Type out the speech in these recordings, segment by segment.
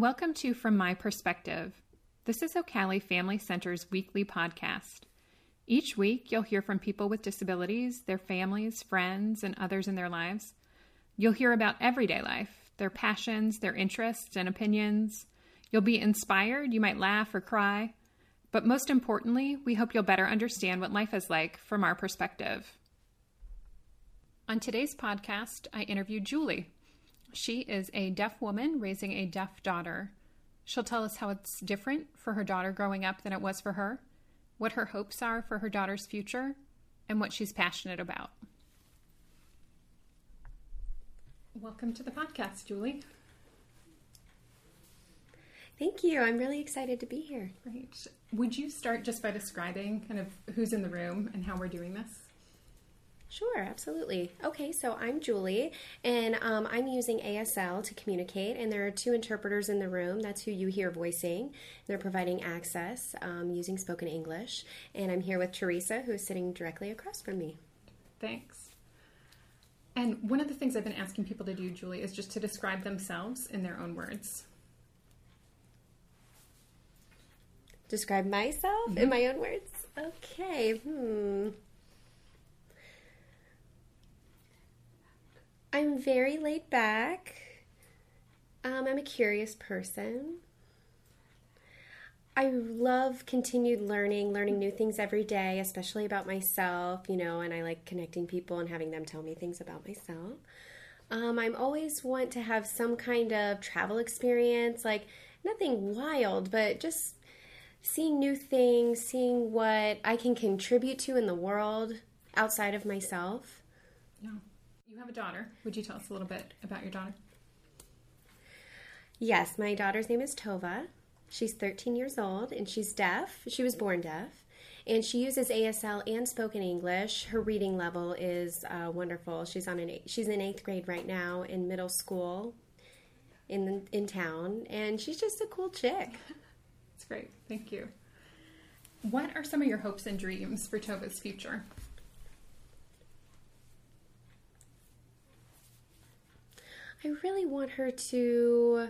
Welcome to From My Perspective. This is Ocali Family Center's weekly podcast. Each week, you'll hear from people with disabilities, their families, friends, and others in their lives. You'll hear about everyday life, their passions, their interests, and opinions. You'll be inspired, you might laugh or cry. But most importantly, we hope you'll better understand what life is like from our perspective. On today's podcast, I interviewed Julie. She is a deaf woman raising a deaf daughter. She'll tell us how it's different for her daughter growing up than it was for her, what her hopes are for her daughter's future, and what she's passionate about. Welcome to the podcast, Julie. Thank you. I'm really excited to be here. Great. Would you start just by describing kind of who's in the room and how we're doing this? Sure, absolutely. Okay, so I'm Julie, and um, I'm using ASL to communicate, and there are two interpreters in the room. That's who you hear voicing. They're providing access um, using spoken English, and I'm here with Teresa, who is sitting directly across from me. Thanks. And one of the things I've been asking people to do, Julie, is just to describe themselves in their own words. Describe myself mm-hmm. in my own words? Okay, hmm. I'm very laid back. Um, I'm a curious person. I love continued learning, learning new things every day, especially about myself, you know, and I like connecting people and having them tell me things about myself. Um, I'm always want to have some kind of travel experience, like nothing wild, but just seeing new things, seeing what I can contribute to in the world outside of myself. Yeah have a daughter. Would you tell us a little bit about your daughter? Yes, my daughter's name is Tova. She's 13 years old and she's deaf. She was born deaf. And she uses ASL and spoken English. Her reading level is uh, wonderful. She's on an she's in eighth grade right now in middle school, in in town, and she's just a cool chick. That's great. Thank you. What are some of your hopes and dreams for Tova's future? I really want her to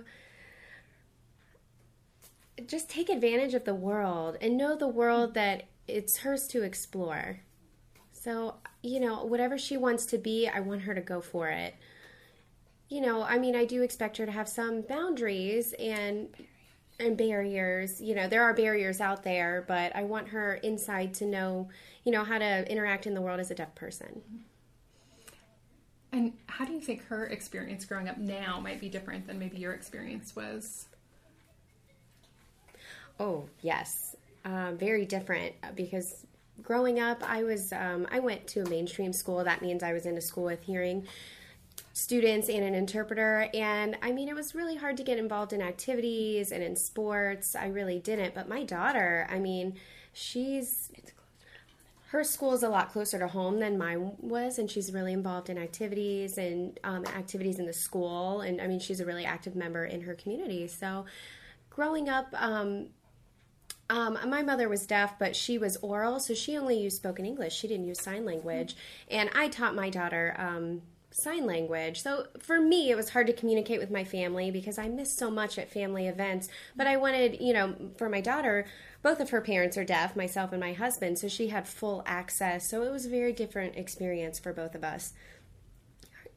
just take advantage of the world and know the world mm. that it's hers to explore. So, you know, whatever she wants to be, I want her to go for it. You know, I mean, I do expect her to have some boundaries and and barriers. You know, there are barriers out there, but I want her inside to know, you know, how to interact in the world as a deaf person. Mm-hmm. And how do you think her experience growing up now might be different than maybe your experience was? Oh, yes. Uh, very different because growing up, I was um, I went to a mainstream school. That means I was in a school with hearing students and an interpreter. And I mean, it was really hard to get involved in activities and in sports. I really didn't. But my daughter, I mean, she's her school is a lot closer to home than mine was, and she's really involved in activities and um, activities in the school. And I mean, she's a really active member in her community. So, growing up, um, um, my mother was deaf, but she was oral, so she only used spoken English. She didn't use sign language. And I taught my daughter um, sign language. So for me, it was hard to communicate with my family because I missed so much at family events. But I wanted, you know, for my daughter, both of her parents are deaf, myself and my husband, so she had full access. So it was a very different experience for both of us.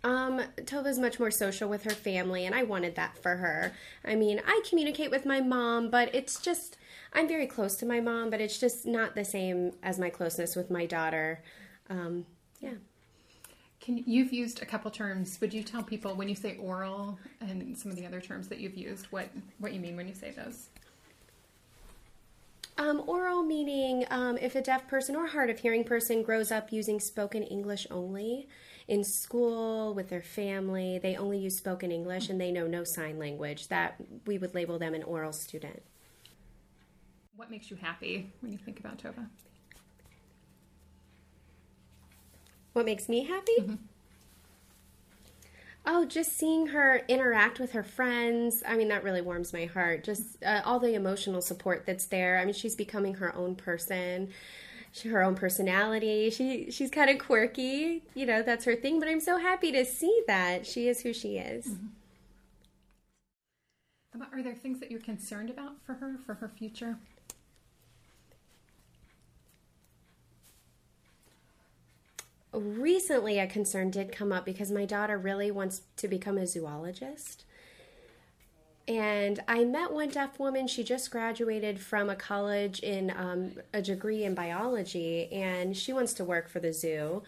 Um, Tova's much more social with her family, and I wanted that for her. I mean, I communicate with my mom, but it's just, I'm very close to my mom, but it's just not the same as my closeness with my daughter. Um, yeah. Can you've used a couple terms? Would you tell people when you say oral and some of the other terms that you've used what what you mean when you say those? Um, oral meaning um, if a deaf person or hard of hearing person grows up using spoken English only in school with their family, they only use spoken English and they know no sign language. That we would label them an oral student. What makes you happy when you think about Tova? What makes me happy? Mm-hmm. Oh, just seeing her interact with her friends. I mean, that really warms my heart. Just uh, all the emotional support that's there. I mean, she's becoming her own person, she, her own personality. She she's kind of quirky, you know, that's her thing. But I'm so happy to see that she is who she is. Mm-hmm. Are there things that you're concerned about for her, for her future? Recently, a concern did come up because my daughter really wants to become a zoologist. And I met one deaf woman. She just graduated from a college in um, a degree in biology, and she wants to work for the zoo.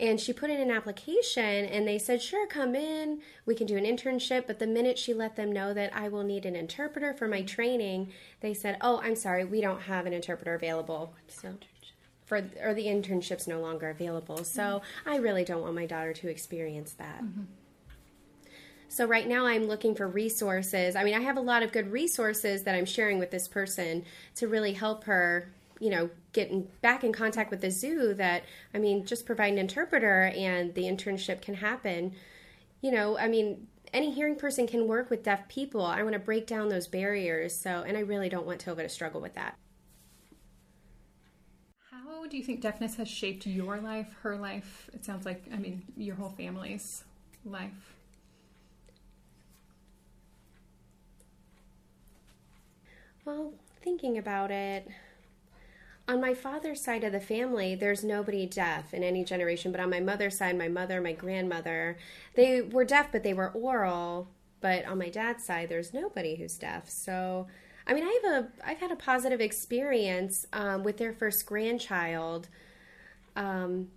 And she put in an application, and they said, Sure, come in. We can do an internship. But the minute she let them know that I will need an interpreter for my training, they said, Oh, I'm sorry, we don't have an interpreter available. So, for or the internship's no longer available. So, mm-hmm. I really don't want my daughter to experience that. Mm-hmm. So right now I'm looking for resources. I mean, I have a lot of good resources that I'm sharing with this person to really help her, you know, get in, back in contact with the zoo that I mean, just provide an interpreter and the internship can happen. You know, I mean, any hearing person can work with deaf people. I want to break down those barriers. So, and I really don't want Tova to struggle with that. Do you think deafness has shaped your life, her life? It sounds like, I mean, your whole family's life. Well, thinking about it, on my father's side of the family, there's nobody deaf in any generation. But on my mother's side, my mother, my grandmother, they were deaf, but they were oral. But on my dad's side, there's nobody who's deaf. So, I mean, I have a, I've had a positive experience um, with their first grandchild. Um,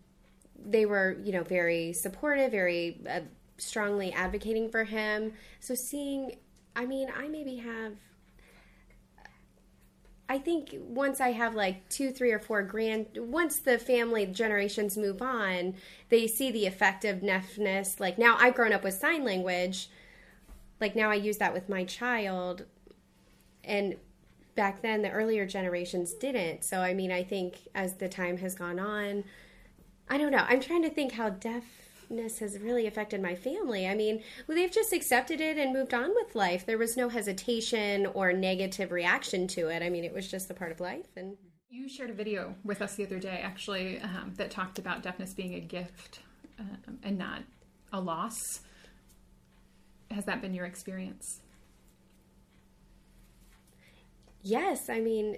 they were, you know, very supportive, very uh, strongly advocating for him. So seeing, I mean, I maybe have I think once I have like two, three, or four grand, once the family generations move on, they see the effectiveness. Like now, I've grown up with sign language. Like now, I use that with my child, and back then, the earlier generations didn't. So, I mean, I think as the time has gone on, I don't know. I'm trying to think how deafness has really affected my family. I mean, well, they've just accepted it and moved on with life. There was no hesitation or negative reaction to it. I mean, it was just a part of life. And you shared a video with us the other day, actually, um, that talked about deafness being a gift um, and not a loss. Has that been your experience? Yes, I mean,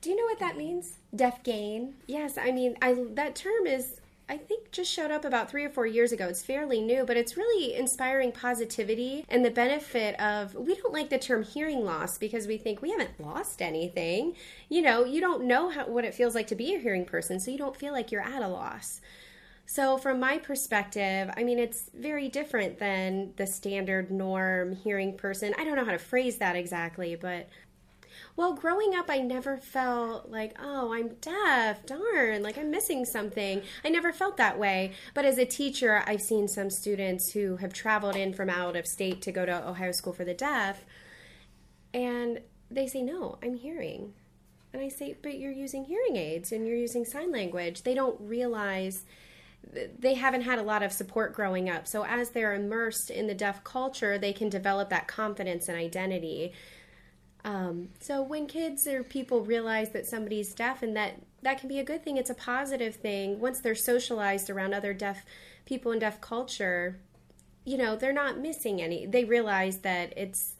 do you know what that means? Deaf gain. Yes, I mean, I that term is I think just showed up about three or four years ago. It's fairly new, but it's really inspiring positivity and the benefit of we don't like the term hearing loss because we think we haven't lost anything. You know, you don't know how, what it feels like to be a hearing person, so you don't feel like you're at a loss. So, from my perspective, I mean, it's very different than the standard norm hearing person. I don't know how to phrase that exactly, but well, growing up, I never felt like, oh, I'm deaf, darn, like I'm missing something. I never felt that way. But as a teacher, I've seen some students who have traveled in from out of state to go to Ohio School for the Deaf, and they say, no, I'm hearing. And I say, but you're using hearing aids and you're using sign language. They don't realize they haven't had a lot of support growing up. So as they're immersed in the deaf culture, they can develop that confidence and identity. Um, so when kids or people realize that somebody's deaf and that that can be a good thing, it's a positive thing. Once they're socialized around other deaf people in deaf culture, you know, they're not missing any. They realize that it's,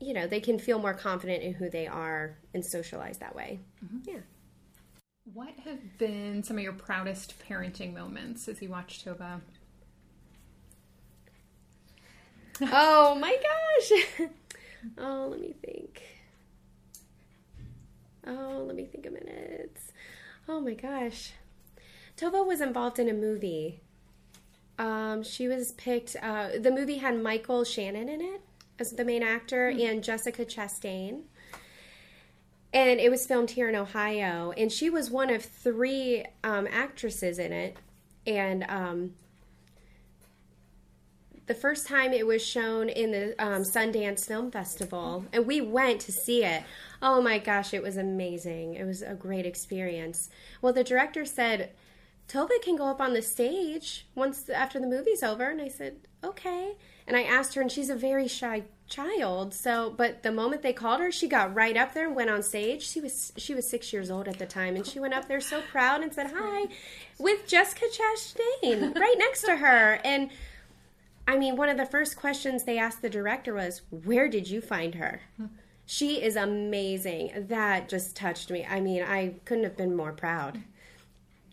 you know, they can feel more confident in who they are and socialize that way. Mm-hmm. Yeah. What have been some of your proudest parenting moments as you watch Tova? oh my gosh. Oh, let me think. Oh, let me think a minute. Oh my gosh. Tova was involved in a movie. Um, she was picked, uh, the movie had Michael Shannon in it as the main actor mm-hmm. and Jessica Chastain. And it was filmed here in Ohio. And she was one of three um, actresses in it. And um, the first time it was shown in the um, Sundance Film Festival, and we went to see it. Oh my gosh, it was amazing. It was a great experience. Well, the director said, Tova can go up on the stage once after the movie's over. And I said, okay. And I asked her, and she's a very shy child. So, but the moment they called her, she got right up there and went on stage. She was she was six years old at the time, and she went up there so proud and said hi, with Jessica Chastain right next to her. And I mean, one of the first questions they asked the director was, Where did you find her? She is amazing. That just touched me. I mean, I couldn't have been more proud.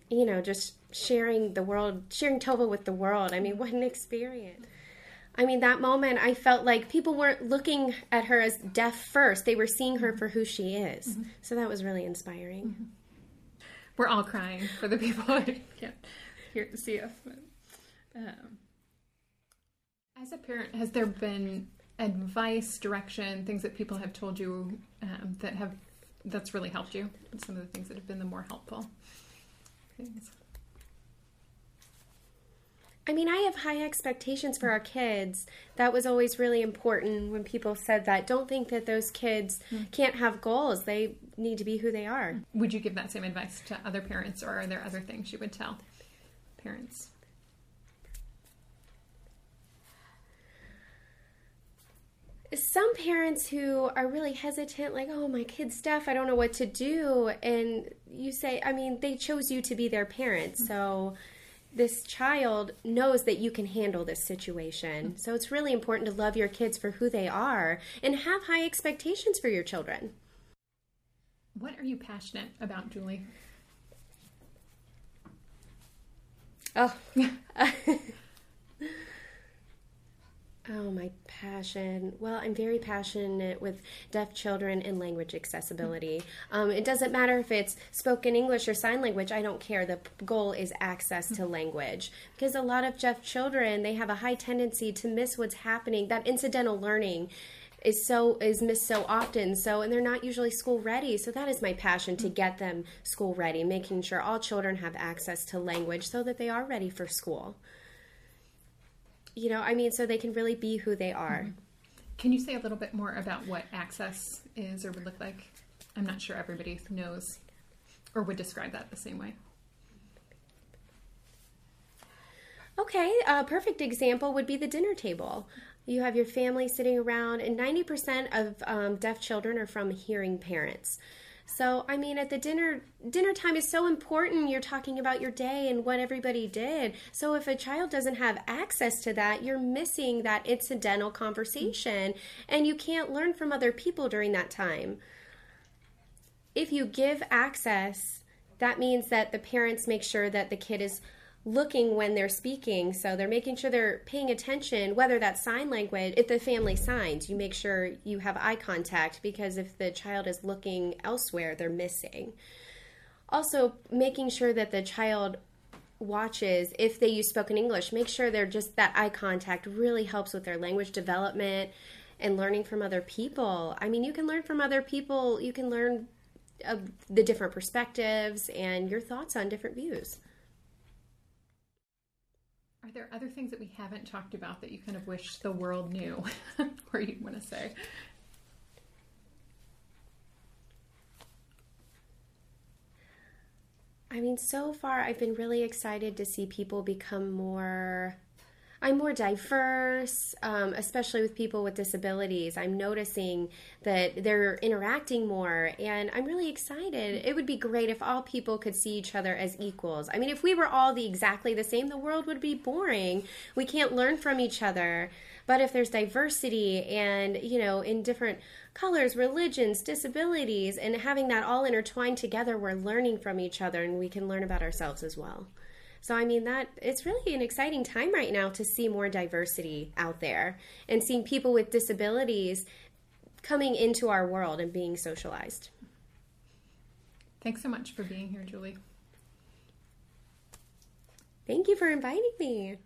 You know, just sharing the world, sharing Tova with the world. I mean, what an experience. I mean, that moment, I felt like people weren't looking at her as deaf first. They were seeing her for who she is. Mm-hmm. So that was really inspiring. Mm-hmm. We're all crying for the people who can't hear see us. But, um, as a parent, has there been advice, direction, things that people have told you um, that have that's really helped you? Some of the things that have been the more helpful things. I mean, I have high expectations for our kids. That was always really important when people said that. Don't think that those kids mm. can't have goals. They need to be who they are. Would you give that same advice to other parents, or are there other things you would tell parents? Some parents who are really hesitant, like, oh, my kid's deaf, I don't know what to do. And you say, I mean, they chose you to be their parent. Mm-hmm. So this child knows that you can handle this situation. Mm-hmm. So it's really important to love your kids for who they are and have high expectations for your children. What are you passionate about, Julie? Oh. Oh, my passion. Well, I'm very passionate with deaf children and language accessibility. Um, it doesn't matter if it's spoken English or sign language, I don't care. The goal is access to language. Because a lot of deaf children, they have a high tendency to miss what's happening. That incidental learning is so is missed so often so and they're not usually school ready so that is my passion to get them school ready making sure all children have access to language so that they are ready for school you know, I mean, so they can really be who they are. Mm-hmm. Can you say a little bit more about what access is or would look like? I'm not sure everybody knows or would describe that the same way. Okay, a perfect example would be the dinner table. You have your family sitting around, and 90% of um, deaf children are from hearing parents. So, I mean, at the dinner dinner time is so important. You're talking about your day and what everybody did. So, if a child doesn't have access to that, you're missing that incidental conversation and you can't learn from other people during that time. If you give access, that means that the parents make sure that the kid is looking when they're speaking. So they're making sure they're paying attention, whether that's sign language, if the family signs, you make sure you have eye contact because if the child is looking elsewhere, they're missing. Also, making sure that the child watches if they use spoken English, make sure they're just that eye contact really helps with their language development and learning from other people. I mean, you can learn from other people, you can learn uh, the different perspectives and your thoughts on different views. Are there other things that we haven't talked about that you kind of wish the world knew, or you want to say? I mean, so far I've been really excited to see people become more I'm more diverse, um, especially with people with disabilities. I'm noticing that they're interacting more, and I'm really excited. It would be great if all people could see each other as equals. I mean, if we were all the exactly the same, the world would be boring. We can't learn from each other. But if there's diversity and, you know, in different colors, religions, disabilities, and having that all intertwined together, we're learning from each other and we can learn about ourselves as well. So I mean that it's really an exciting time right now to see more diversity out there and seeing people with disabilities coming into our world and being socialized. Thanks so much for being here, Julie. Thank you for inviting me.